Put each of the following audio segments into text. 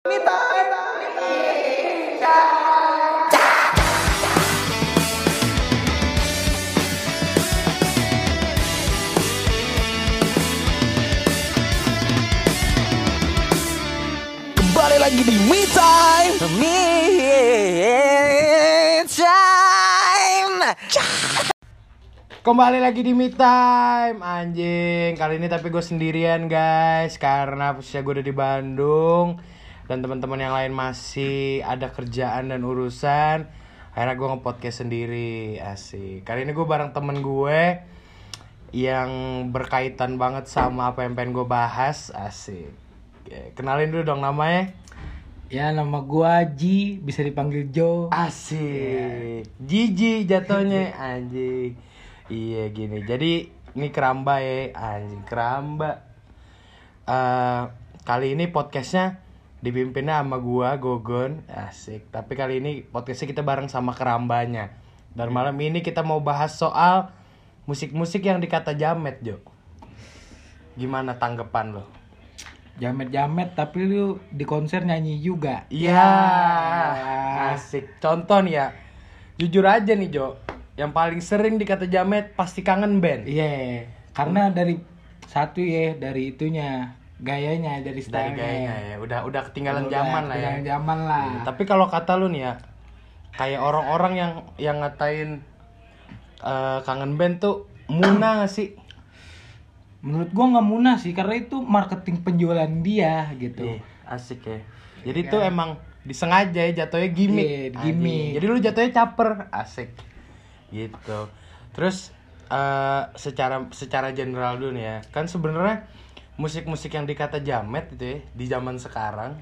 Kembali lagi di Me Time. Me Time. Kembali lagi di Me Time. Anjing Kali ini tapi gue sendirian guys. Karena posisinya gue udah di Bandung Dan teman-teman yang lain masih ada kerjaan dan urusan Akhirnya gue nge-podcast sendiri Asik Kali ini gue bareng temen gue Yang berkaitan banget sama apa yang pengen gue bahas Asik Oke, Kenalin dulu dong namanya Ya nama gua Ji, bisa dipanggil Jo. Asik. Jiji jatuhnya anjing. Iya gini. Jadi ini keramba ya, anjing keramba. Eh kali ini podcastnya dipimpinnya sama gua Gogon, asik. Tapi kali ini podcastnya kita bareng sama kerambanya. Dan malam ini kita mau bahas soal musik-musik yang dikata jamet Jo. Gimana tanggapan lo? Jamet-jamet tapi lu di konser nyanyi juga. Iya. Asik. Contoh nih ya. Jujur aja nih Jo. Yang paling sering dikata jamet pasti kangen band. Iya. Karena dari satu ya dari itunya gayanya dari Dari style gayanya ya. Udah udah ketinggalan zaman lah ya. zaman lah. Iya, Tapi kalau kata lu nih ya. Kayak orang-orang yang yang ngatain eh, kangen band tuh muna gak sih? Menurut gua nggak munah sih karena itu marketing penjualan dia gitu. Iya, asik ya. Jadi itu emang disengaja ya jatuhnya gimmick. Iya, gimmick. Jadi lu jatuhnya caper, asik. Gitu. Terus eh secara secara general dulu nih ya. Kan sebenarnya musik-musik yang dikata jamet gitu ya di zaman sekarang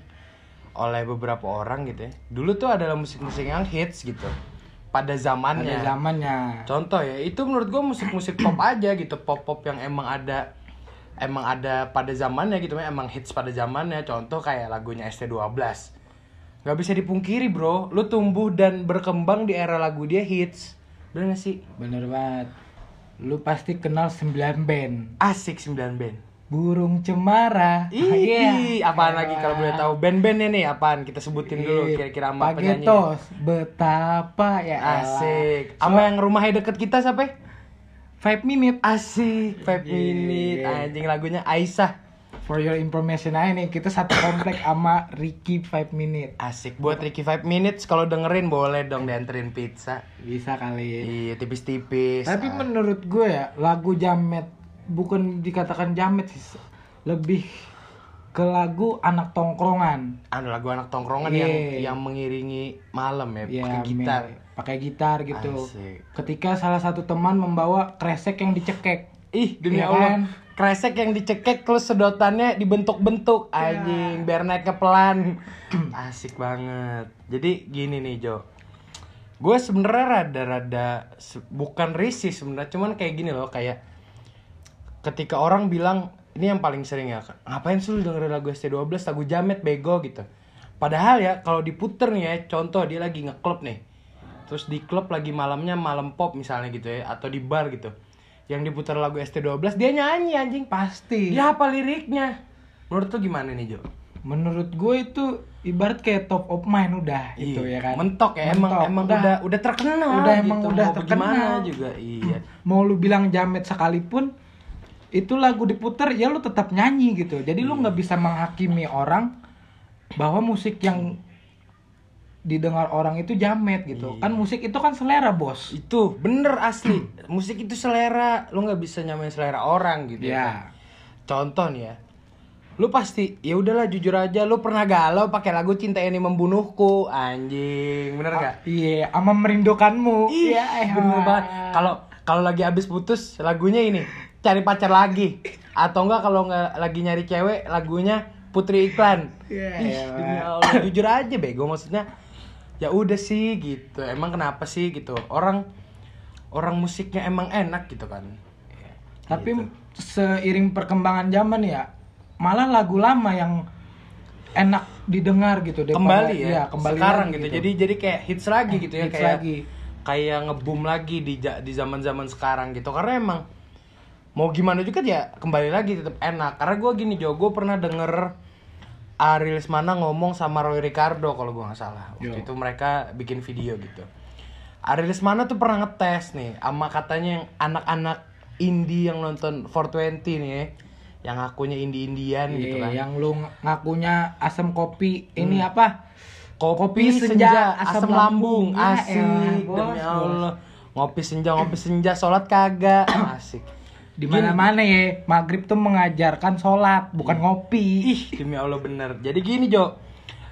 oleh beberapa orang gitu ya. Dulu tuh adalah musik-musik yang hits gitu. Pada zamannya. Pada zamannya. Contoh ya, itu menurut gue musik-musik pop aja gitu, pop-pop yang emang ada emang ada pada zamannya gitu, emang hits pada zamannya. Contoh kayak lagunya ST12. Gak bisa dipungkiri bro, lu tumbuh dan berkembang di era lagu dia hits. Bener gak sih? Bener banget. Lu pasti kenal 9 band. Asik 9 band. Burung cemara. Ih, Iya. apaan lagi kalau boleh tahu band-bandnya nih apaan? Kita sebutin dulu kira-kira sama penyanyi. Pagetos, betapa ya elah. Asik. Sama yang rumahnya deket kita siapa? Five minute Asik, 5 Iya. minute anjing lagunya Aisyah. for your information aja nih kita satu komplek sama Ricky Five minute Asik buat Ricky 5 minutes kalau dengerin boleh dong dianterin pizza. bisa kali Iya, tipis-tipis. tapi Ah. menurut gue ya lagu jamet bukan dikatakan jamet sih lebih ke lagu anak tongkrongan anu lagu anak tongkrongan Iya. yang yang mengiringi malam ya, ya pakai gitar. pakai gitar gitu Asik. ketika salah satu teman membawa kresek yang dicekek Ih, demi Iya Allah. kan? Kresek yang dicekek terus sedotannya dibentuk-bentuk Iya. anjing biar naiknya pelan. Asik banget. Jadi gini nih, Jo. Gue sebenarnya rada-rada bukan risih sebenarnya, cuman kayak gini loh, kayak ketika orang bilang ini yang paling sering ya, ngapain sih lu dengerin lagu ST12 lagu jamet bego gitu. Padahal ya kalau diputer nih ya, contoh dia lagi ngeklub nih. Terus di klub lagi malamnya malam pop misalnya gitu ya atau di bar gitu. Yang diputar lagu ST12 dia nyanyi anjing. pasti Dia apa liriknya? Menurut tuh gimana nih, Jo? menurut gue itu ibarat kayak top of mind udah itu Iya, ya kan Mentok ya, emang Mentok, emang udah udah terkenal. udah emang gitu. udah Mau terkenal juga. Iya. mau lu bilang jamet sekalipun itu lagu diputer ya lu tetap nyanyi gitu jadi lu nggak bisa menghakimi orang bahwa musik yang didengar orang itu jamet gitu kan musik itu kan selera bos Itu bener asli. Musik itu selera. Lu nggak bisa nyamain selera orang gitu ya kan. Contoh nih ya. Lu pasti ya udahlah jujur aja lu pernah galau pakai lagu Cinta Ini Membunuhku. Anjing, bener gak? iya ama merindukanmu iya eh, bener banget. Kalau kalau lagi abis putus lagunya ini cari pacar lagi atau enggak kalau nggak lagi nyari cewek lagunya Putri Iklan. Iya, Ih, iya, demi Allah jujur aja bego maksudnya. Ya udah sih gitu. Emang kenapa sih gitu? Orang orang musiknya emang enak gitu kan. tapi Gitu. seiring perkembangan zaman ya malah lagu lama yang enak didengar gitu daripada- Kembali ya. iya, kembali sekarang lagi gitu. Jadi jadi kayak hits lagi gitu ya Hits kayak lagi. kayak ngeboom lagi di di zaman-zaman sekarang gitu. Karena emang mau gimana juga ya kembali lagi tetap enak. Karena gue gini Jo, gue pernah denger Ari Lesmana ngomong sama Roy Ricardo kalau gua nggak salah. Waktu Yo. itu mereka bikin video gitu. Ari Lesmana tuh pernah ngetes nih sama katanya yang anak-anak indie yang nonton 420 nih ya. Yang ngakunya indie-indian gitu Iya, kan. yang lu ngakunya asam kopi ini apa? Kopi, senja, asam, lambung, Ya asik elah, bos, demi. Allah. Ngopi senja, ngopi senja, sholat kagak, asik. Di mana-mana ya, maghrib tuh mengajarkan sholat, bukan ngopi. Ih, demi Allah bener. Jadi gini, Jo.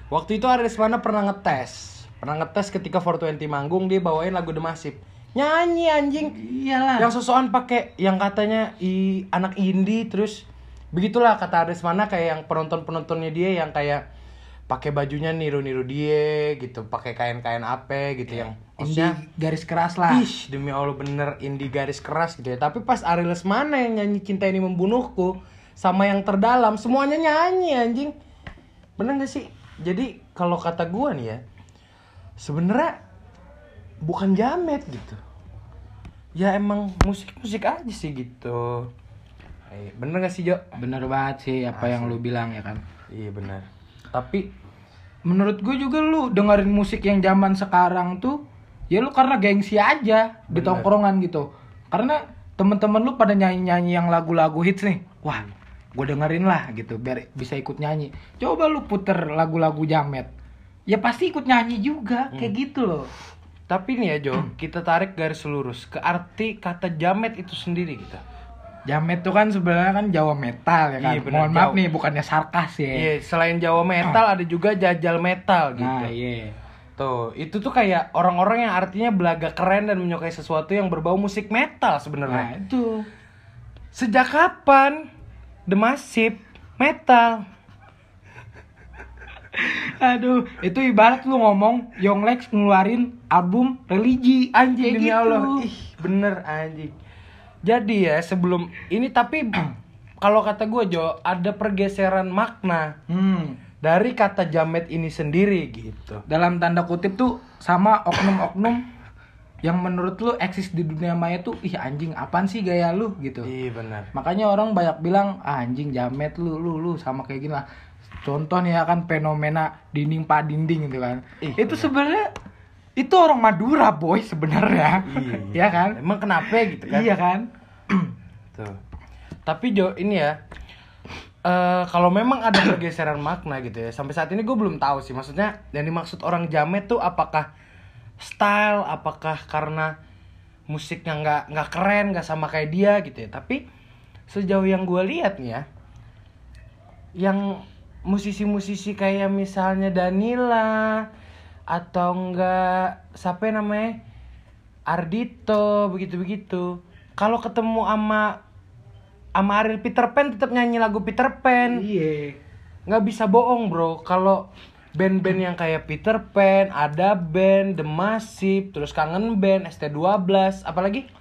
Waktu itu Aris mana pernah ngetes. Pernah ngetes ketika 420 manggung dia bawain lagu The Massive. Nyanyi anjing. Iyalah. Yang sosokan pakai yang katanya i anak indie terus begitulah kata Aris mana kayak yang penonton-penontonnya dia yang kayak pakai bajunya niru-niru dia gitu, pakai kain-kain apa gitu yang maksudnya Indie garis keras lah. Ih, demi Allah bener indie garis keras gitu ya. Tapi pas Ari Lesmana yang nyanyi Cinta Ini Membunuhku sama yang terdalam semuanya nyanyi anjing. Bener gak sih? Jadi kalau kata gua nih ya, sebenarnya bukan jamet gitu. Ya emang musik-musik aja sih gitu. Eh, bener gak sih Jo? Bener banget sih apa yang lu bilang ya kan. Iya bener. Tapi Menurut gue juga lu dengerin musik yang zaman sekarang tuh ya lu karena gengsi aja di Bener. tongkrongan gitu. Karena temen-temen lu pada nyanyi-nyanyi yang lagu-lagu hits nih. Wah, gue dengerin lah gitu biar bisa ikut nyanyi. Coba lu puter lagu-lagu jamet. Ya pasti ikut nyanyi juga kayak gitu loh. tapi nih ya Jo, kita tarik garis lurus ke arti kata jamet itu sendiri gitu. Jamet tuh kan sebenarnya kan Jawa metal ya kan. Iya, bener, Mohon maaf Jawa. nih bukannya sarkas ya. Iya, selain Jawa metal ada juga jajal metal gitu. Nah, iya. Tuh, itu tuh kayak orang-orang yang artinya belaga keren dan menyukai sesuatu yang berbau musik metal Nah, sebenarnya. itu. Sejak kapan The Massive metal? Aduh, itu ibarat lu ngomong Yonglex ngeluarin album religi Anjing demi gitu. Allah. Ih, bener anjing. Jadi ya sebelum ini tapi kalau kata gue Jo ada pergeseran makna Hmm. dari kata jamet ini sendiri gitu. Dalam tanda kutip tuh sama oknum-oknum yang menurut lu eksis di dunia maya tuh ih anjing apaan sih gaya lu gitu. Iya benar. Makanya orang banyak bilang ah, anjing jamet lu lu lu sama kayak gini lah. Contoh nih ya kan fenomena dinding pak dinding gitu kan. Ih, itu sebenarnya itu orang Madura boy sebenarnya. Iya, ya kan? Emang kenapa gitu kan? Iya kan? Tuh. Tapi Jo ini ya eh kalau memang ada pergeseran makna gitu ya sampai saat ini gue belum tahu sih maksudnya yang dimaksud orang jamet tuh apakah style apakah karena musiknya nggak nggak keren nggak sama kayak dia gitu ya tapi sejauh yang gue lihat nih ya yang musisi-musisi kayak misalnya Danila atau enggak siapa namanya? Ardito begitu-begitu. Kalau ketemu sama sama Ariel Peter Pan tetap nyanyi lagu Peter Pan. Iya. nggak bisa bohong bro. Kalau band-band yang kayak Peter Pan ada band The Massive terus kangen band ST12 apalagi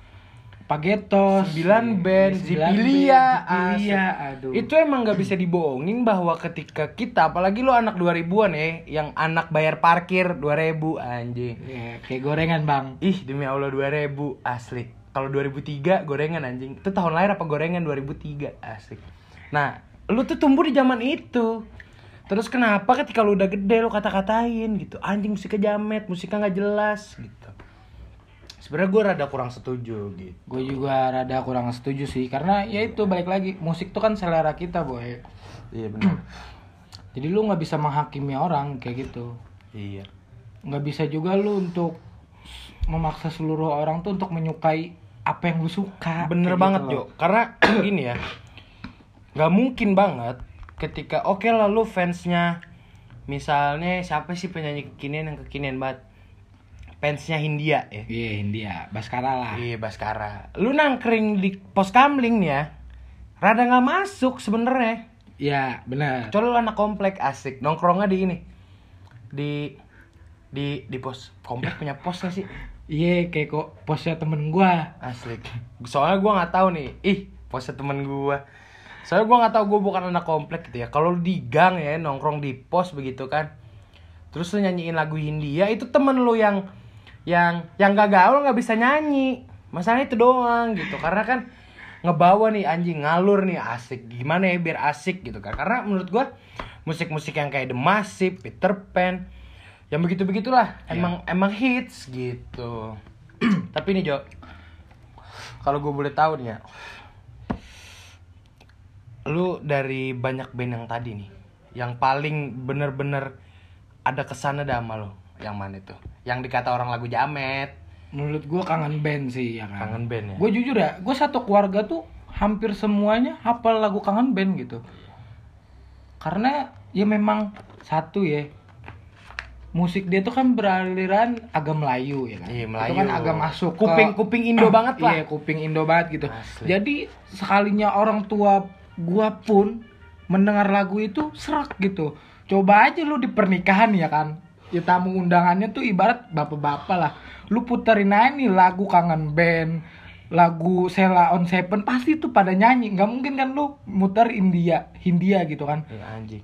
Pagetos, 9 band, Zipilia, Zipilia, aduh. Itu emang nggak bisa dibohongin bahwa ketika kita, apalagi lo anak 2000-an ya, yang anak bayar parkir 2000 anjing. Ya, kayak gorengan bang. Ih, demi Allah 2000 asli. Kalau 2003 gorengan anjing. Itu tahun lahir apa gorengan 2003 asik. Nah, lu tuh tumbuh di zaman itu. Terus kenapa ketika lu udah gede lu kata-katain gitu. Anjing musiknya jamet, musiknya nggak jelas gitu. Sebenarnya gue rada kurang setuju gitu. Gue juga rada kurang setuju sih, karena ya itu balik lagi musik tuh kan selera kita boy. Iya benar. Jadi lu nggak bisa menghakimi orang kayak gitu. iya. Nggak bisa juga lu untuk memaksa seluruh orang tuh untuk menyukai apa yang lu suka. Bener Kayak banget gitu Jo, karena gini ya, nggak mungkin banget ketika oke lah lu fansnya, misalnya siapa sih penyanyi kekinian yang kekinian banget, fansnya Hindia ya, Iya India, Baskara lah. iya Baskara, lu nangkring di pos kamling nih ya, rada nggak masuk sebenarnya, Iya benar. kecuali lu anak komplek asik, nongkrongnya di ini, di di di pos komplek punya pos gak sih? Iya kayak kok posnya temen gua. Asli. Soalnya gua nggak tahu nih. Ih, posnya temen gua. Soalnya gua nggak tahu gua bukan anak komplek gitu ya. Kalau lu di gang ya nongkrong di pos begitu kan. Terus lu nyanyiin lagu Hindia itu temen lu yang yang yang gak gaul nggak bisa nyanyi. Masalahnya itu doang gitu. Karena kan ngebawa nih anjing ngalur nih asik. Gimana ya biar asik gitu kan. Karena menurut gua musik-musik yang kayak The Massive, Peter Pan, yang begitu begitulah Iya. emang emang hits gitu. Tapi nih Jo, kalau gue boleh tahu nih ya, lu dari banyak band yang tadi nih, yang paling bener-bener ada ke sana dah sama lo, yang mana itu? Yang dikata orang lagu jamet, Menurut gue kangen band sih ya kan. kangen band ya. Gue jujur ya, gue satu keluarga tuh hampir semuanya hafal lagu kangen band gitu. Karena ya memang satu ya, musik dia tuh kan beraliran agak Melayu ya kan. Iya, Itu Melayu. kan agak masuk ke- Kuping- kuping Indo banget lah. Iya, kuping Indo banget gitu. Asli. Jadi sekalinya orang tua gua pun mendengar lagu itu serak gitu. Coba aja lu di pernikahan ya kan. Ya tamu undangannya tuh ibarat bapak-bapak lah. Lu puterin aja nih lagu kangen band, lagu Sela on Seven pasti tuh pada nyanyi. Nggak mungkin kan lu muter India, Hindia gitu kan. Ya, anjing.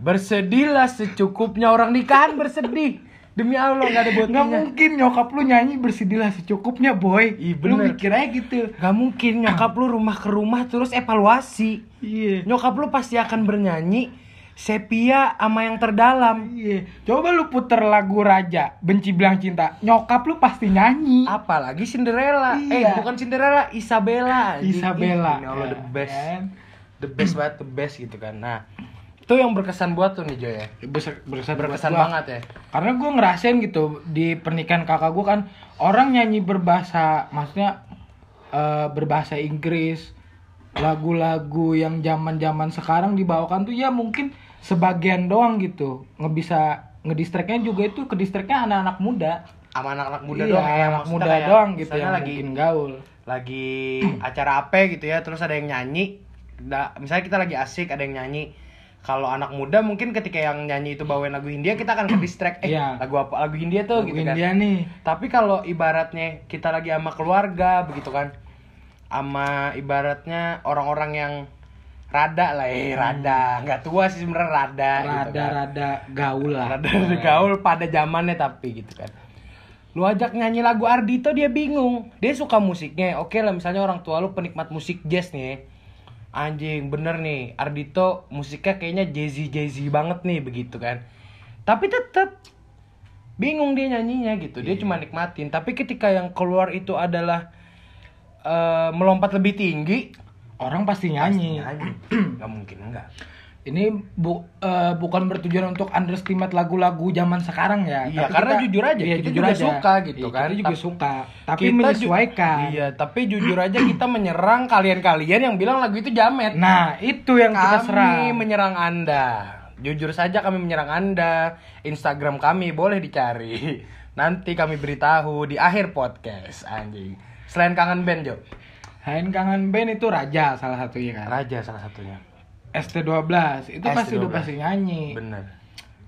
Bersedihlah secukupnya orang nikahan bersedih. Demi Allah nggak ada Nggak buktinya. mungkin nyokap lu nyanyi bersedihlah secukupnya boy. Ih, Lu mikir aja gitu. Gak mungkin nyokap lu rumah ke rumah terus evaluasi. Iya. Nyokap lu pasti akan bernyanyi sepia sama yang terdalam. Iya, coba lu puter lagu Raja, Benci Bilang Cinta. Nyokap lu pasti nyanyi. Apalagi Cinderella. Eh, Iya. bukan Cinderella, Isabella. Isabella. Ih, demi Allah the Ya, best. kan? The best banget, the best gitu kan. Nah, itu yang berkesan buat tuh nih Joy ya. Berkesan, berkesan, buat Berkesan gua. banget ya. Karena gue ngerasain gitu di pernikahan kakak gue kan orang nyanyi berbahasa, maksudnya eh, berbahasa Inggris, lagu-lagu yang zaman-zaman sekarang dibawakan tuh ya mungkin sebagian doang gitu. Ngebisa ngedistractnya juga itu ke distractnya anak-anak muda. Sama anak-anak muda Iya, doang ya. anak muda kayak doang gitu yang lagi mungkin gaul. lagi acara apa gitu ya terus ada yang nyanyi Da- misalnya kita lagi asik ada yang nyanyi kalau anak muda mungkin ketika yang nyanyi itu bawain lagu Hindia kita akan ke distract eh Iya. lagu apa lagu Hindia tuh Lagu gitu kan India nih. tapi kalau ibaratnya kita lagi sama keluarga begitu kan sama ibaratnya orang-orang yang rada lah eh rada. Nggak tua sih sebenarnya rada gitu kan. rada-rada gaul lah. rada gaul pada zamannya tapi gitu kan. Lu ajak nyanyi lagu Ardito dia bingung. Dia suka musiknya. Oke lah misalnya orang tua lu penikmat musik jazz nih anjing bener nih. Ardito musiknya kayaknya jazzy jazzy banget nih begitu kan. Tapi tetep bingung dia nyanyinya gitu. Dia cuma nikmatin. Tapi ketika yang keluar itu adalah eh, melompat lebih tinggi Orang pasti nyanyi. nyanyi nggak mungkin enggak Ini bu, eh, bukan bertujuan untuk underestimate lagu-lagu zaman sekarang ya. Iya, Tapi karena jujur aja, iya, kita jujur juga aja. suka gitu Iya, kan. Kita juga suka, tapi Kita ju- menyesuaikan. Iya, tapi jujur aja kita menyerang kalian-kalian yang bilang lagu itu jamet. Nah, itu yang kita kami serang. menyerang Anda. Jujur saja kami menyerang Anda. Instagram kami boleh dicari. Nanti kami beritahu di akhir podcast anjing. Selain kangen band, Jo. Hain kangen band itu Raja salah satunya kan. Raja salah satunya. ST12 itu pasti udah ST12. pasti nyanyi. Bener.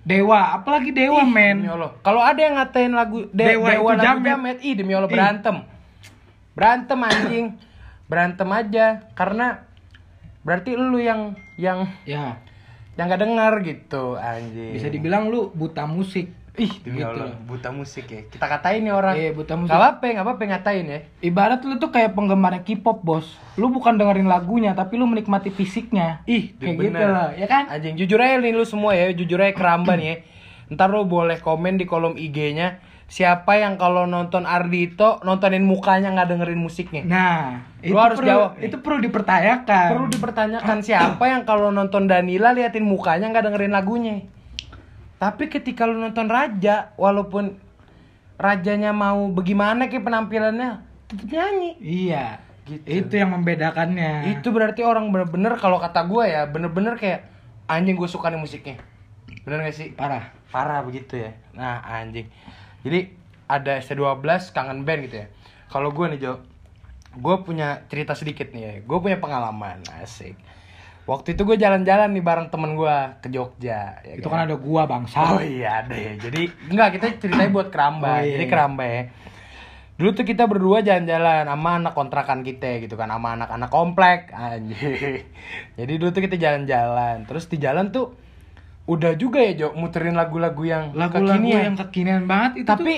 Dewa, apalagi Dewa men. Demi Allah. Kalau ada yang ngatain lagu De- Dewa Dewa, itu lagu jamet. jamet. ih demi Allah Ih. berantem. Berantem anjing. berantem aja karena berarti lu yang yang Ya, yang gak dengar gitu anjing. bisa dibilang lu buta musik. Ih demi gitu. Allah buta musik ya. Kita katain nih orang. Iya, buta musik. Gak apa-apa, gak apa-apa ngatain ya. Ibarat lu tuh kayak penggemarnya K-pop, Bos. Lu bukan dengerin lagunya, tapi lu menikmati fisiknya. Ih, kayak bener. gitu loh, ya kan? Anjing, jujur aja nih lu semua ya, jujur aja keramba nih ya. Ntar lu boleh komen di kolom IG-nya siapa yang kalau nonton Ardito nontonin mukanya nggak dengerin musiknya. Nah, Lu harus perlu, jawab nih. Itu perlu dipertanyakan. Perlu dipertanyakan siapa yang kalau nonton Danila liatin mukanya nggak dengerin lagunya. Tapi ketika lu nonton Raja, walaupun rajanya mau bagaimana kayak penampilannya, tetap nyanyi. Iya. Gitu. Itu yang membedakannya. Itu berarti orang bener-bener kalau kata gue ya, bener-bener kayak anjing gue suka nih musiknya. Bener gak sih? parah. Parah begitu ya. Nah, anjing. Jadi ada ST12 kangen band gitu ya. Kalau gue nih, Jo. Gue punya cerita sedikit nih ya. Gue punya pengalaman, asik. Waktu itu gue jalan-jalan nih bareng temen gue ke Jogja. ya Itu kan ada gua bangsa. Oh iya ada ya. Jadi enggak kita ceritanya buat keramba. Oh, iya, Jadi iya. keramba ya. Dulu tuh kita berdua jalan-jalan sama anak kontrakan kita gitu kan sama anak-anak komplek anjing. Jadi dulu tuh kita jalan-jalan. Terus di jalan tuh udah juga ya Jo muterin lagu-lagu yang Lagu-lagu kekinian. yang kekinian banget itu Tapi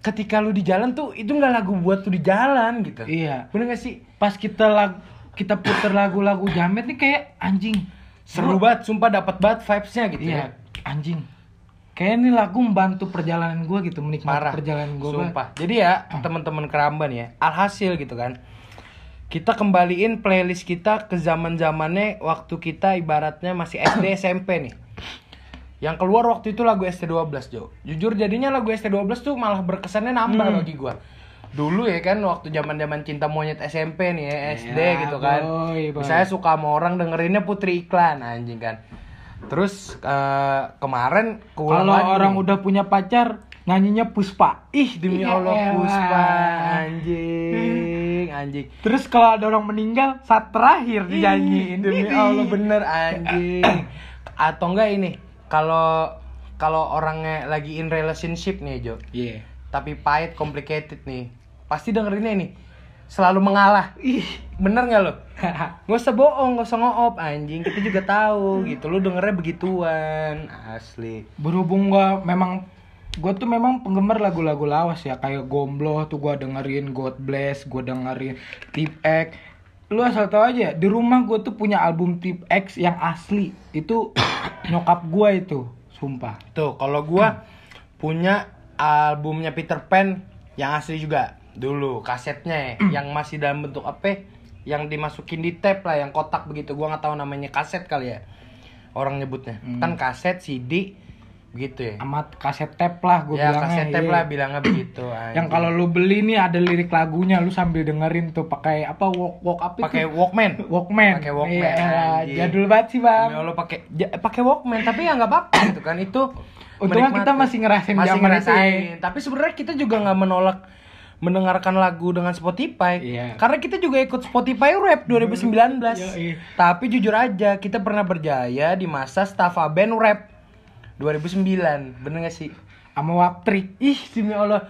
ketika lu di jalan tuh itu nggak lagu buat lu di jalan gitu. Iya. Bener gak sih? tuh pas kita lag kita puter lagu-lagu jamet nih kayak anjing. seru Gua- banget sumpah dapat banget vibes-nya gitu ya Iya, anjing. Kayak ini lagu membantu perjalanan gue gitu, menikmati parah perjalanan gue. sumpah jadi ya teman-teman keramban ya alhasil gitu kan kita kembaliin playlist kita ke zaman zamannya waktu kita ibaratnya masih SD SMP nih yang keluar waktu itu lagu ST12 Jo jujur jadinya lagu ST12 tuh malah berkesannya nambah Hmm. bagi gua dulu ya kan waktu zaman zaman cinta monyet SMP nih ya SD Ya, gitu kan boy, boy. saya suka sama orang dengerinnya putri iklan anjing kan terus eh, kemarin Kalau orang nih. udah punya pacar, nyanyinya Puspa. Ih demi Iya, Allah elah. Puspa anjing anjing Terus kalau ada orang meninggal, saat terakhir dinyanyiin. demi. Allah bener anjing atau enggak ini kalau kalau orangnya lagi in relationship nih Jo Iya. tapi pahit complicated nih pasti dengerinnya ini. Selalu mengalah. Ih. bener nggak lo? Gak usah bohong, gak usah ngoop anjing. Kita juga tahu gitu. Lu dengernya begituan. Asli. Berhubung gua memang gue tuh memang penggemar lagu-lagu lawas ya. Kayak Gombloh tuh gua dengerin God Bless, gua dengerin Tip X. Lu asal tau aja, di rumah gue tuh punya album Tip X yang asli. Itu nyokap gua itu, sumpah. Tuh kalau gua punya albumnya Peter Pan yang asli juga dulu kasetnya ya, yang masih dalam bentuk apa yang dimasukin di tape lah yang kotak begitu. Gua nggak tahu namanya kaset kali ya orang nyebutnya. Kan kaset CD begitu ya. Amat kaset tape lah gue ya bilangnya. kaset tape iya. lah bilangnya begitu Yang kalau lu beli nih ada lirik lagunya, lu sambil dengerin tuh pakai apa walk walk apa pakai Walkman. Walkman. Pakai Walkman, Iya, jadul banget sih, Bang. Allah pakai ja- pakai Walkman tapi ya nggak apa-apa gitu kan itu Untungnya kita masih ngerasain masih zaman itu ngerasain. Tapi sebenarnya kita juga nggak menolak mendengarkan lagu dengan Spotify Iya. karena kita juga ikut Spotify Rap 2019 Yoi. tapi jujur aja kita pernah berjaya di masa Staffa Band Rap 2009 bener gak sih Sama Waptrik. ih demi Allah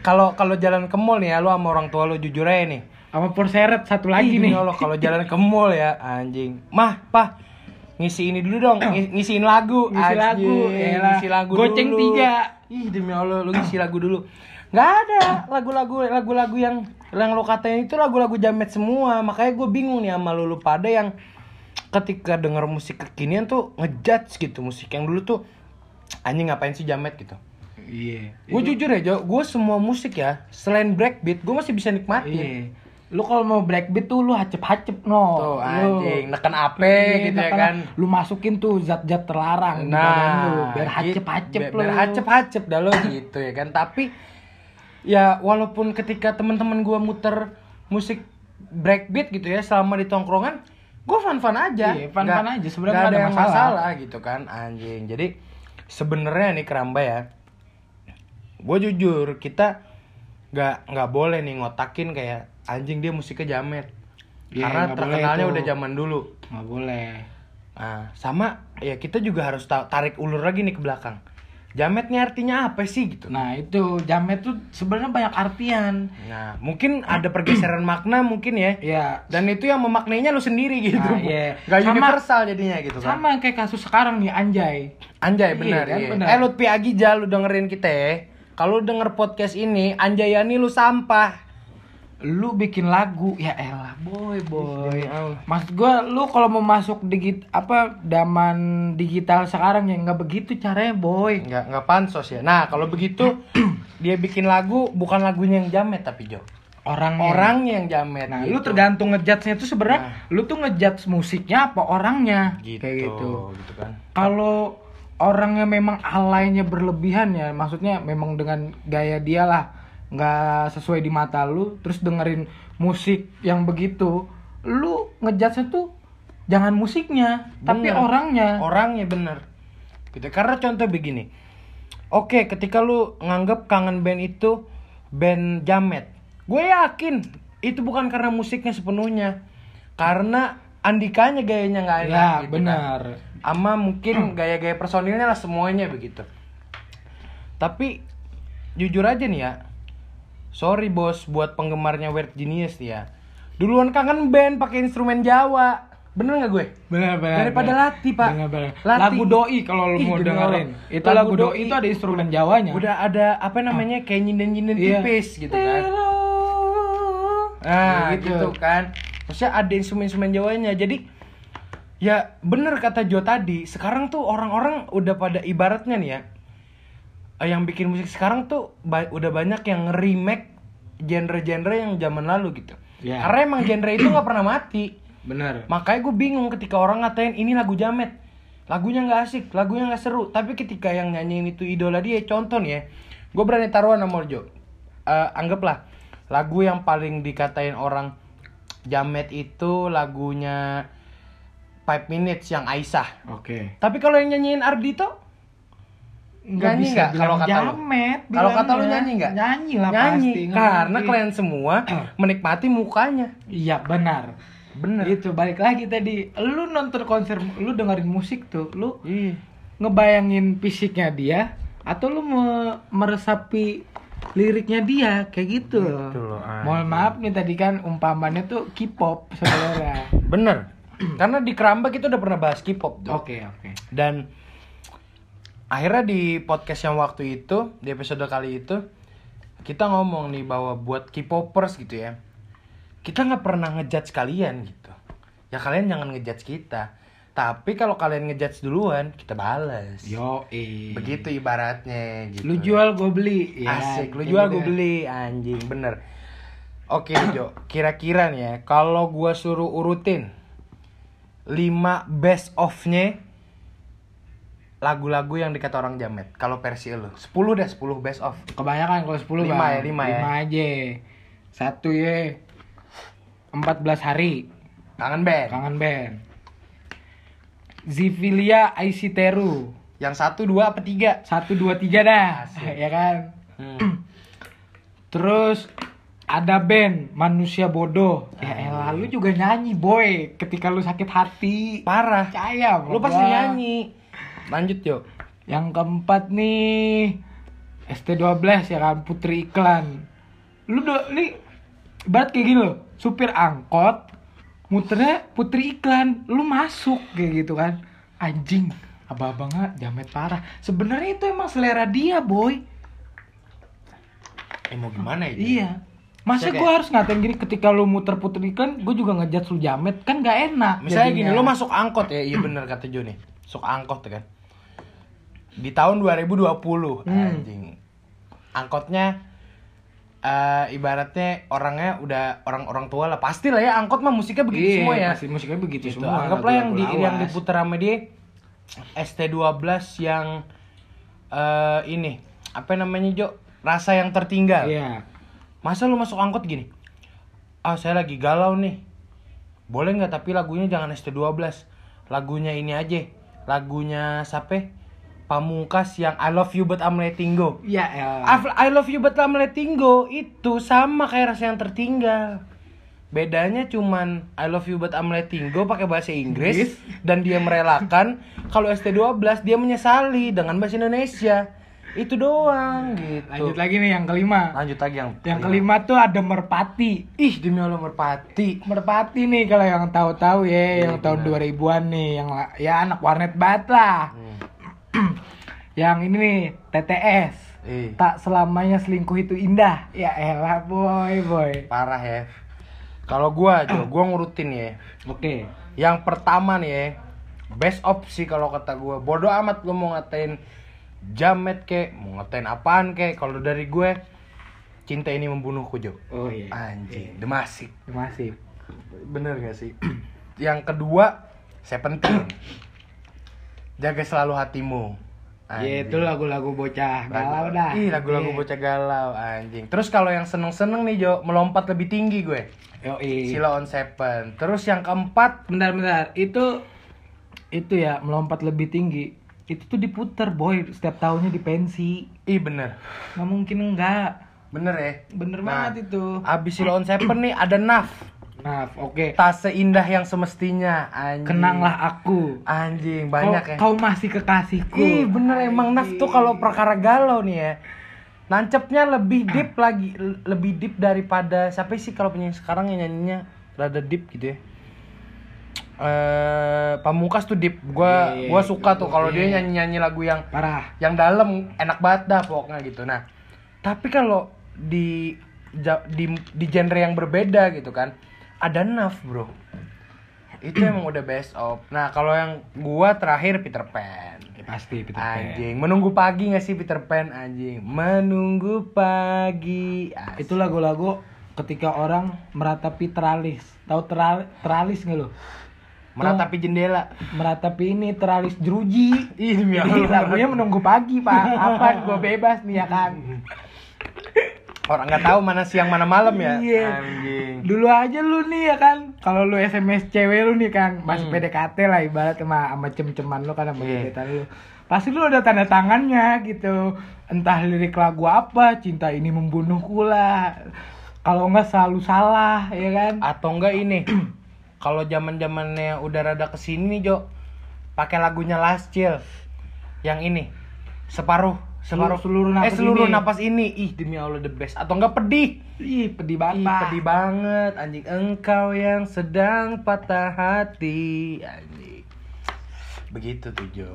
kalau kalau jalan ke mall nih ya lu sama orang tua lu jujur aja nih Sama Porseret satu lagi Ih, demi nih. Allah kalau jalan ke mall ya anjing. Mah, Pah. Ngisi ini dulu dong, ng- ngisiin lagu. Ngisi lagu, elah. ngisi lagu Goceng dulu. tiga. Ih, demi Allah lu ngisi lagu dulu. Nggak ada lagu-lagu lagu-lagu yang yang lo katain itu lagu-lagu jamet semua. Makanya gue bingung nih sama lu, lu pada yang ketika denger musik kekinian tuh ngejudge gitu musik yang dulu tuh anjing ngapain sih jamet gitu. Iya. Gue jujur ya, gue semua musik ya, selain breakbeat, gue masih bisa nikmatin. Iya. Lu kalau mau breakbeat tuh lu hacep-hacep no. Tuh Lu- anjing, neken AP Iya, gitu ya kan. Lu masukin tuh zat-zat terlarang di badan Nah, lu biar gitu. hacep-hacep lu. Biar hacep-hacep dah lo gitu ya kan. Tapi ya walaupun ketika teman-teman gua muter musik breakbeat gitu ya selama di tongkrongan, gua fun-fun aja. Iya, fun-fun Nggak- aja, sebenarnya ada yang masalah. gitu kan anjing. Jadi sebenarnya nih keramba ya. Gue jujur kita nggak nggak boleh nih ngotakin kayak anjing dia musiknya jamet. Iya, Karena terkenalnya udah zaman dulu. Nggak boleh. Nah, sama ya kita juga harus ta- tarik ulur lagi nih ke belakang. Jamet nih artinya apa sih gitu. Nah, itu jamet tuh sebenarnya banyak artian. Nah, mungkin ada pergeseran makna mungkin ya. Iya. Dan itu yang memaknainya lu sendiri gitu. Nah, iya. Gak Sama- universal jadinya gitu kan. Sama kayak kasus sekarang nih Anjay. Anjay Iya, benar kan, iya. benar. Eh Lutfi Agija lu dengerin kita ya. Kalau denger podcast ini, Anjayani lu sampah. Lu bikin lagu ya elah boy boy. Allah. Maksud gua lu kalau mau masuk digit apa zaman digital sekarang ya nggak begitu caranya boy. Nggak nggak pansos ya. Nah, kalau begitu dia bikin lagu bukan lagunya yang jamet tapi Jo. Orangnya. Orangnya yang jamet. Nah, gitu. lu tergantung ngejudge-nya itu sebenarnya Nah. lu tuh ngejudge musiknya apa orangnya. gitu, Kayak gitu. gitu kan. Kalau orangnya memang alaynya berlebihan ya, maksudnya memang dengan gaya dia lah nggak sesuai di mata lu, terus dengerin musik yang begitu, lu ngejudge tuh jangan musiknya, tapi Bener. orangnya. Orangnya bener. Gitu. Karena contoh begini. Oke, ketika lu nganggep kangen band itu band jamet. Gue yakin itu bukan karena musiknya sepenuhnya. Karena Andikanya gayanya nggak enak Ya, gitu benar. kan. Ama mungkin gaya-gaya personilnya lah semuanya begitu. Tapi jujur aja nih ya. Sorry bos buat penggemarnya Weird Genius ya. Duluan kangen band pakai instrumen Jawa. Bener nggak gue? Benar benar. Daripada benar. latih, Pak. Benar, benar. Latih. Lagu doi kalau lu Ih, mau dengerin. Itu lagu, doi, itu ada instrumen Jawanya. Udah ada apa namanya kayak nyinden-nyinden Iya. tipis gitu kan. Nah, Kayak gitu. kan. Maksudnya ada instrumen-instrumen Jawanya. Jadi Ya bener kata Jo tadi, sekarang tuh orang-orang udah pada ibaratnya nih ya Yang bikin musik sekarang tuh ba- udah banyak yang remake genre-genre yang zaman lalu gitu. Ya. Karena emang genre itu nggak pernah mati. Bener. Makanya gue bingung ketika orang ngatain ini lagu jamet. Lagunya nggak asik, lagunya nggak seru. Tapi ketika yang nyanyiin itu idola dia, contoh nih ya. Gue berani taruhan sama Jo Eh, Anggaplah lagu yang paling dikatain orang jamet itu lagunya 5 Minutes yang Aisyah. Oke. Tapi kalau yang nyanyiin Ardito Nyanyi nggak kalau kata lu? jamet. Kalau kata lu bilangnya. nyanyi nggak? Nyanyi lah Nyanyi, pasti. karena ngerti. kalian semua menikmati mukanya Iya benar. Bener Itu balik lagi tadi. Lu nonton konser, lu dengerin musik tuh, lu Iya ngebayangin fisiknya dia atau lu me- meresapi liriknya dia kayak gitu. Gitu loh. Mohon maaf nih tadi kan umpamannya tuh K-pop saudara. Bener. Karena di Keramba kita udah pernah bahas K-pop tuh. Oke oke. Dan akhirnya di podcast yang waktu itu, di episode kali itu, kita ngomong nih bahwa buat K-popers gitu ya, kita nggak pernah ngejudge kalian gitu. Ya kalian jangan ngejudge kita. Tapi kalau kalian ngejudge duluan, kita balas. Yo eh. Begitu ibaratnya gitu. Lu jual gue beli. Ya, Asik, lu jual gitu gue ya. beli anjing, bener. Oke Jo, kira-kira nih ya, kalau gua suruh urutin 5 best of-nya lagu-lagu yang dikata orang jamet. Kalau versi lu, 10 deh, 10 best of. Kebanyakan kalau 10 Lima Bang. ya, lima ya. aja. Satu ya. 14 hari. Kangen band. Kangen band. Zivilia Aisiteru. Yang satu, dua, apa tiga? Satu dua tiga dah, ya kan. Hmm. Terus ada band Manusia Bodoh. Ya elah, lu juga nyanyi boy. Ketika lu sakit hati. Parah. Percaya Lu pasti nyanyi. Lanjut Jo. Yang keempat nih ST12 ya kan Putri Iklan. Lu do, nih ibarat kayak gini loh, supir angkot muternya Putri Iklan, lu masuk kayak gitu kan. Anjing, abang-abangnya jamet parah. Sebenarnya itu emang selera dia, boy. Eh mau gimana ya? Iya. Masa gue harus ngatain gini ketika lu muter Putri Iklan, gue juga ngejudge lu jamet, kan gak enak. Misalnya gini, jadinya. lu masuk angkot ya, iya bener kata Jo nih. Masuk angkot kan. Di tahun 2020, Hmm. anjing. Angkotnya eh ibaratnya orangnya udah orang-orang tua lah. Pasti lah ya angkot mah musiknya begitu Iya, semua ya. pasti musiknya begitu Gitu. semua. Anggaplah yang di yang diputar sama dia ST12 yang eh ini apa namanya Jo? Rasa yang tertinggal. Iya. Masa lu masuk angkot gini? Ah, saya lagi galau nih. Boleh nggak tapi lagunya jangan ST12. Lagunya ini aja. Lagunya siapa? Pamungkas yang I love you but I'm letting go. Iya, elah. I I love you but I'm letting go itu sama kayak rasa yang tertinggal. Bedanya cuman I love you but I'm letting go pakai bahasa Inggris Inggris. dan dia merelakan kalau ST12 dia menyesali dengan bahasa Indonesia. Itu doang gitu. Lanjut lagi nih yang kelima. Lanjut lagi yang Yang kelima tuh ada Merpati. Ih demi Allah merpati. Merpati nih kalau yang tahu-tahu ya, Iya, yang tahun benar. 2000-an nih, yang ya anak warnet banget lah. yang ini nih, TTS. Eh Tak selamanya selingkuh itu indah. Ya elah boy, boy. parah ya. Kalau gua aja, gua ngurutin ya. Oke. Yang pertama nih ya, best opsi kalau kata gua. Bodoh amat lu mau ngatain jamet kek, mau ngatain apaan kek. Kalau dari gue, cinta ini membunuhku Jo. Oh iya. Anjing, demasik. Masih. Bener gak sih? Yang kedua, Seventeen. Jaga selalu hatimu. Ya itu lagu-lagu bocah galau dah. Ih, lagu-lagu Iya. bocah galau anjing. Terus kalau yang seneng-seneng nih Jo, melompat lebih tinggi gue. Yoi. Sila on Seven. Terus yang keempat, Bentar-bentar, itu itu ya melompat lebih tinggi. Itu tuh diputer boy setiap tahunnya di pensi. ih bener. Nggak mungkin enggak. Bener ya? Bener Nah, banget itu. Abis Sila on Seven nih ada Naf. Nah, oke. Tak seindah yang semestinya anjing. Kenanglah aku. Anjing, banyak kau, ya. Kau masih kekasihku. Ih bener emang Naf tuh kalau perkara galau nih ya Nancepnya lebih deep lagi Lebih deep daripada Siapa sih kalau penyanyi sekarang yang nyanyinya Rada deep gitu ya eh Pamungkas tuh deep Gua Iya, gua suka tuh kalau dia iya. nyanyi-nyanyi lagu yang Parah. yang dalam enak banget dah pokoknya gitu. Nah, tapi kalau di di di genre yang berbeda gitu kan, ada Naf, Bro. itu emang udah best of. Nah, kalau yang gua terakhir Peter Pan. Ya, pasti Peter Pan. Anjing, menunggu pagi gak sih Peter Pan anjing? Menunggu pagi. Asik. Itu lagu-lagu ketika orang meratapi teralis. Tahu teral- teralis nggak lo? meratapi jendela. Meratapi ini teralis jeruji. Ih, Allah. lagunya menunggu pagi pak. Apa? Gue bebas nih ya kan. Orang nggak tahu mana siang mana malam ya. Iya. Anjing. Dulu aja lu nih ya kan. Kalau lu SMS cewek lu nih kan, masih Hmm. PDKT lah ibarat sama sama cem-ceman lu kan sama Iya. gebetan lu. Pasti lu ada tanda tangannya gitu. Entah lirik lagu apa, cinta ini membunuhku lah. Kalau enggak selalu salah, ya kan? Atau enggak ini. Kalau zaman-zamannya udah rada ke sini nih, Jo. Pakai lagunya Last Chill. Yang ini. Separuh separuh Seluruh eh napas seluruh ini. napas ini ih demi Allah the best atau enggak pedih Ih, pedih Ih, banget. Pak. pedih banget anjing engkau yang sedang patah hati anjing begitu tuh Jo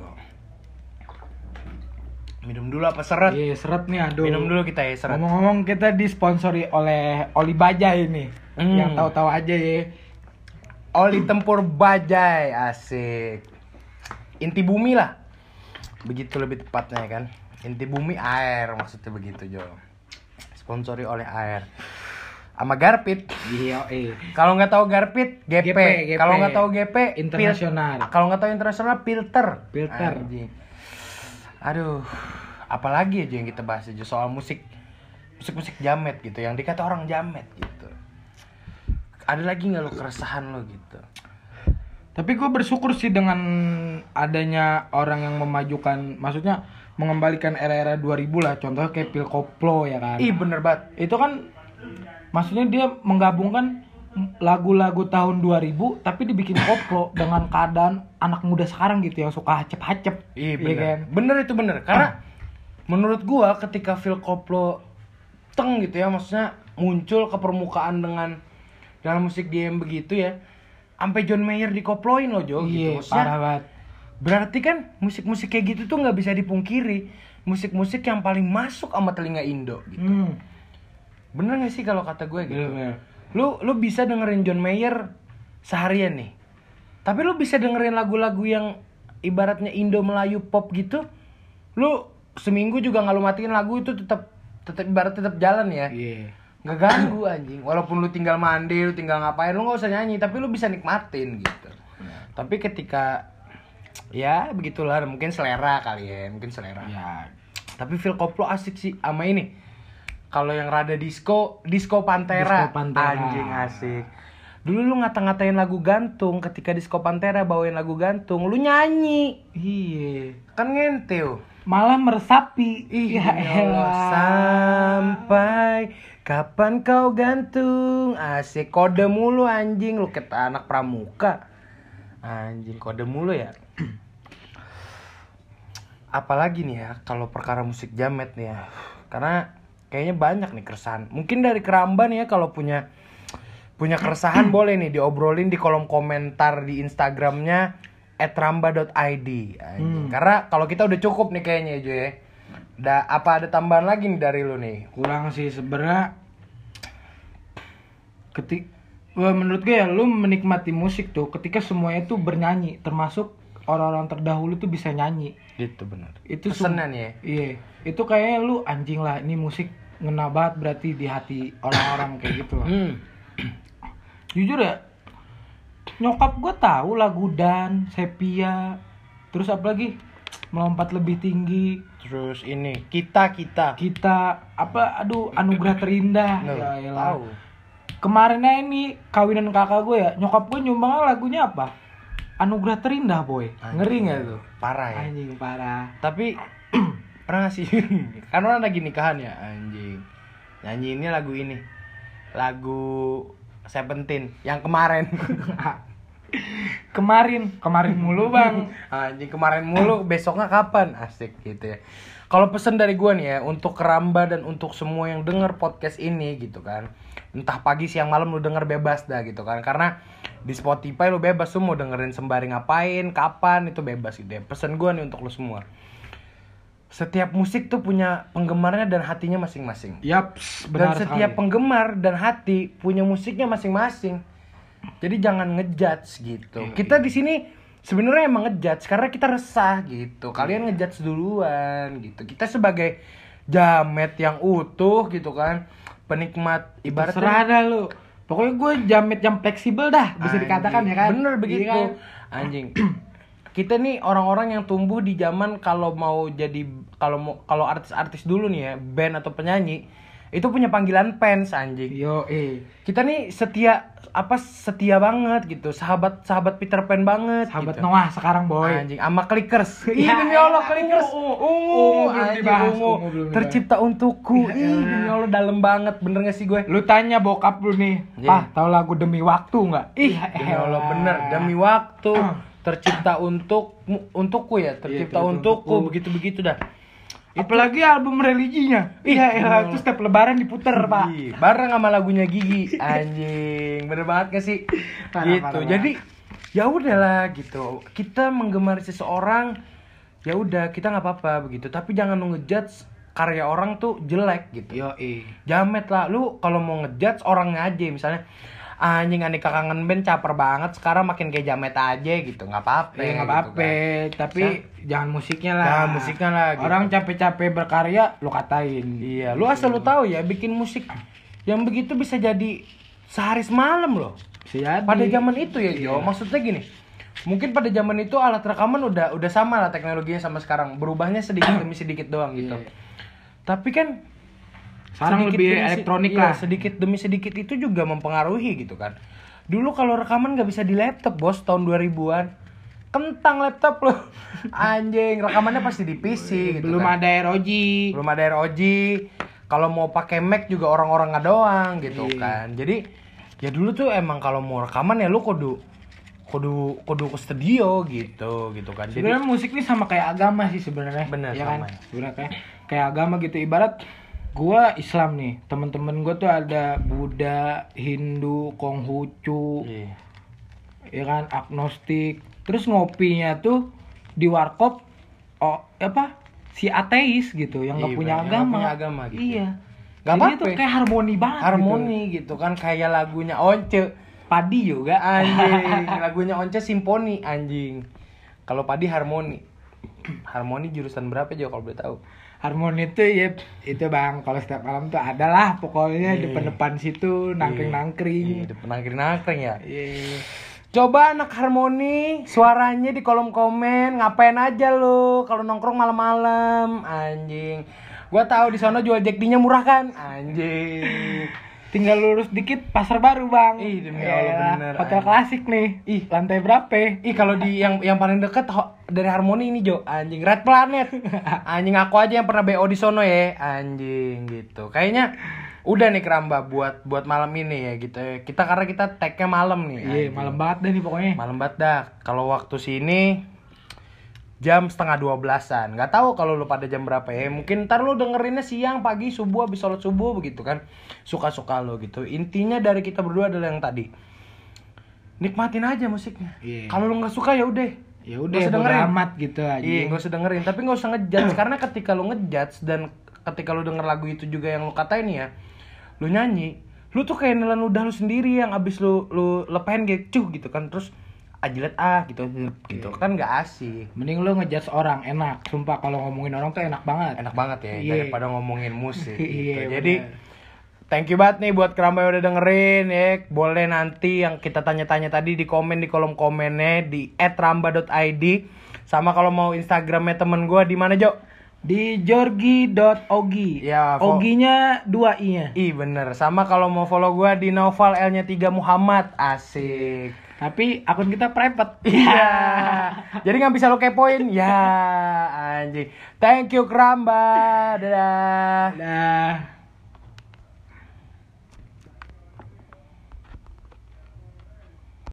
minum dulu apa seret Iya, seret nih aduh. minum dulu kita ya seret Ngomong-ngomong kita disponsori oleh Oli Bajai nih. Hmm. Yang tahu-tahu aja ya. Oli tempur bajai asik inti bumi lah begitu lebih tepatnya ya kan inti bumi air maksudnya begitu Jo sponsori oleh air sama Garpit Iya, eh. kalau nggak tahu Garpit GP, GP, GP. kalau nggak tahu GP Internasional. kalau nggak tahu internasional filter Filter. Anjing. aduh apalagi aja yang kita bahas aja soal musik musik musik jamet gitu yang dikata orang jamet gitu ada lagi nggak lo keresahan lo gitu Tapi gue bersyukur sih dengan adanya orang yang memajukan, maksudnya mengembalikan era-era 2000 lah. Contohnya kayak Phil Koplo ya kan. ih bener banget Itu kan maksudnya dia menggabungkan lagu-lagu tahun 2000 tapi dibikin koplo dengan keadaan anak muda sekarang gitu yang suka hacep-hacep. Iya bener. kan? Bener itu bener. Karena menurut gua ketika Phil Koplo teng gitu ya, maksudnya muncul ke permukaan dengan dalam musik dia yang begitu ya, sampai John Mayer dikoploin loh Jo. gitu. Iya, Maksudnya, parah banget. Berarti kan musik-musik kayak gitu tuh nggak bisa dipungkiri. Musik-musik yang paling masuk sama telinga Indo gitu. Hmm. Bener gak sih kalau kata gue gitu? Bener-bener. Lu lu bisa dengerin John Mayer seharian nih. Tapi lu bisa dengerin lagu-lagu yang ibaratnya Indo Melayu pop gitu. Lu seminggu juga nggak lu matiin lagu itu tetap tetap ibarat tetap jalan ya. Iya. Nggak ganggu anjing. Walaupun lu tinggal mandi, lu tinggal ngapain, lu nggak usah nyanyi, tapi lu bisa nikmatin gitu. Tapi ketika ya begitulah mungkin selera kali ya, mungkin selera. Ya, Tapi Phil Koplo asik sih sama ini. Kalau yang rada disco, disco Pantera. Disco Pantera. Anjing asik. Dulu lu ngata-ngatain lagu gantung ketika disco Pantera bawain lagu gantung, lu nyanyi. iya. Kan ngenteu. Malah meresapi. Ih, ya elah. Sampai kapan kau gantung? Asik kode mulu anjing lu kata anak pramuka. Anjing kode mulu ya. Apalagi nih ya kalau perkara musik jamet nih ya. Karena kayaknya banyak nih keresahan. Mungkin dari keramba nih ya kalau punya punya keresahan boleh nih diobrolin di kolom komentar di Instagramnya @ramba.id. anjing. Karena kalau kita udah cukup nih kayaknya Jo ya. Da, apa ada tambahan lagi nih dari lu nih? kurang sih sebenarnya ketik menurut gue ya lu menikmati musik tuh ketika semuanya tuh bernyanyi termasuk orang-orang terdahulu tuh bisa nyanyi Gitu bener. itu nih ya. iya itu kayaknya lu anjing lah ini musik ngena banget berarti di hati orang-orang kayak gitu loh Hmm. jujur ya nyokap gue tahu lagu dan sepia terus apa lagi melompat lebih tinggi Terus ini kita kita. kita apa aduh anugerah terindah Nuh, ya elah. tahu. kemarinnya ini kawinan kakak gue ya nyokap gue nyumbang lagunya apa anugerah terindah boy ngeri nggak tuh Parah ya. anjing parah Tapi pernah nggak sih kan orang lagi nikahan ya anjing. Nyanyi ini lagu ini. Lagu Seventeen yang kemarin. kemarin kemarin mulu bang Anjing kemarin mulu, besoknya kapan? Asik gitu ya. Kalau pesan dari gua nih ya, untuk keramba dan untuk semua yang denger podcast ini gitu kan. Entah pagi, siang, malam lu denger bebas dah gitu kan. Karena di Spotify lu bebas lu mau dengerin sembari ngapain, kapan itu bebas gitu ya. Pesan gua nih untuk lu semua. Setiap musik tuh punya penggemarnya dan hatinya masing-masing. Dan benar setiap sekali. penggemar dan hati punya musiknya masing-masing. Jadi jangan ngejudge gitu. Kita di sini sebenarnya emang ngejudge karena kita resah gitu. Kalian ngejudge duluan gitu. Kita sebagai jamet yang utuh gitu kan. Penikmat ibaratnya Terserah dah lu. Pokoknya gue jamet yang fleksibel dah, bisa Anjing. dikatakan ya kan. Bener Iya begitu. kan? Anjing. Kita nih orang-orang yang tumbuh di zaman kalau mau jadi kalau mau kalau artis-artis dulu nih ya, band atau penyanyi, itu punya panggilan fans anjing. Yo, eh. Kita nih setia apa setia banget gitu. Sahabat sahabat Peter Pan banget Sahabat gitu. Noah sekarang boy. Anjing sama clickers. Ih Ya, demi Allah elah, clickers. ungu, Ungu, ungu belum anjing, dibahas, ungu. ungu belum dibahas. Tercipta untukku. Ya Ih demi Allah dalam banget. Bener gak sih gue? Lu tanya bokap lu nih, Iya. Pah, tahu lagu demi waktu nggak? Ih, Ya demi Allah bener demi waktu tercipta untuk untukku ya, tercipta untukku untukku. begitu-begitu dah. Apalagi album religinya. Iya, elah, itu setiap lebaran diputer, Pak. Ih, bareng sama lagunya Gigi, anjing, bener banget gak sih? Parah, gitu. parah, Jadi ya udahlah gitu. Kita menggemari seseorang, ya udah kita nggak apa-apa begitu. Tapi jangan ngejudge karya orang tuh jelek gitu. Yo. Jamet lah, lu kalau mau ngejudge orangnya aja misalnya anjing Anika kangen band caper banget sekarang makin kayak jamet aja gitu nggak apa-apa Ya nggak gitu apa-apa, kan. tapi jangan musiknya lah. Jangan musiknya lah, gitu. Orang capek-capek berkarya, lu katain. iya lu asal lu tahu ya bikin musik yang begitu bisa jadi sehari semalam loh Bisa jadi. pada zaman itu ya Jo Iya. maksudnya gini mungkin pada zaman itu alat rekaman udah udah sama lah teknologinya sama sekarang berubahnya sedikit demi sedikit doang gitu Iya. tapi kan Sekarang sedikit lebih demi se- elektronik iya, lah. sedikit demi sedikit itu juga mempengaruhi gitu kan dulu kalau rekaman nggak bisa di laptop bos tahun 2000-an kentang laptop loh anjing rekamannya pasti di PC gitu Belum kan. ada ROG. belum ada ROG kalau mau pakai Mac juga orang-orang nggak doang gitu Iya. kan jadi ya dulu tuh emang kalau mau rekaman ya lu kudu kudu kudu ke studio gitu gitu kan jadi Sebenarnya musik ini sama kayak agama sih sebenarnya. Bener, ya sama. kan? Sebenarnya kayak kayak agama gitu ibarat gua Islam nih, temen-temen gua tuh ada Buddha, Hindu, Konghucu, Iya. ya kan, agnostik. Terus ngopinya tuh di warkop oh apa? Si ateis gitu yang nggak Iya, punya yang agama. punya agama gitu. Iya. Jadi apa-apa itu ya. kayak harmoni banget harmoni gitu. kan kayak lagunya Once gitu. Padi juga anjing lagunya Once simfoni anjing kalau Padi harmoni harmoni jurusan berapa juga kalau boleh tahu Harmoni itu ya itu bang kalau setiap malam tuh adalah pokoknya Iya. depan-depan situ nangkring Iya, nangkring. depan nangkring nangkring ya Iya. Coba anak harmoni suaranya di kolom komen ngapain aja lo kalau nongkrong malam-malam anjing. Gua tahu di sana jual Jack D-nya murah kan anjing. Tinggal lurus dikit pasar baru bang. Ih, demi Yalah, Allah, bener, Hotel anjing. klasik nih. Ih. lantai berapa? Ih kalau di yang yang paling deket dari harmoni ini Jo anjing Red Planet. Anjing aku aja yang pernah BO di sono ya anjing gitu. Kayaknya udah nih keramba buat buat malam ini ya gitu. ya. Kita karena kita tag-nya malam nih. Iya malam banget deh nih pokoknya. Malam banget dah. Kalau waktu sini jam setengah dua belasan. Gak tahu kalau lu pada jam berapa ya. Mungkin ntar lu dengerinnya siang, pagi, subuh, habis sholat subuh begitu kan. Suka-suka lu gitu. Intinya dari kita berdua adalah yang tadi. Nikmatin aja musiknya. Iya. Kalau lu nggak suka ya udah. Ya Nggak udah dengerin. amat gitu aja. Iya, gak usah dengerin. Tapi gak usah ngejudge karena ketika lu ngejudge dan ketika lu denger lagu itu juga yang lu katain ya, lu nyanyi, lu tuh kayak nelan ludah lu sendiri yang abis lu lu lepain kayak cuh gitu kan terus ajilet ah gitu gitu kan gak asik. Mending lu ngejudge orang enak. Sumpah kalau ngomongin orang tuh enak banget. Enak banget ya Iya. daripada ngomongin musik gitu. Iya, Jadi bener. Thank you banget nih buat keramba yang udah dengerin ya. Boleh nanti yang kita tanya-tanya tadi di komen di kolom komennya di @ramba.id. Sama kalau mau Instagramnya temen gue di mana Jo? Di jorgi.ogi. Ya, Oginya dua i-nya. Ih bener. Sama kalau mau follow gue di Noval L-nya 3 Muhammad. Asik. Tapi akun kita private. Iya. Jadi nggak bisa lo kepoin. Ya anjing. Thank you keramba. Dadah. Dah.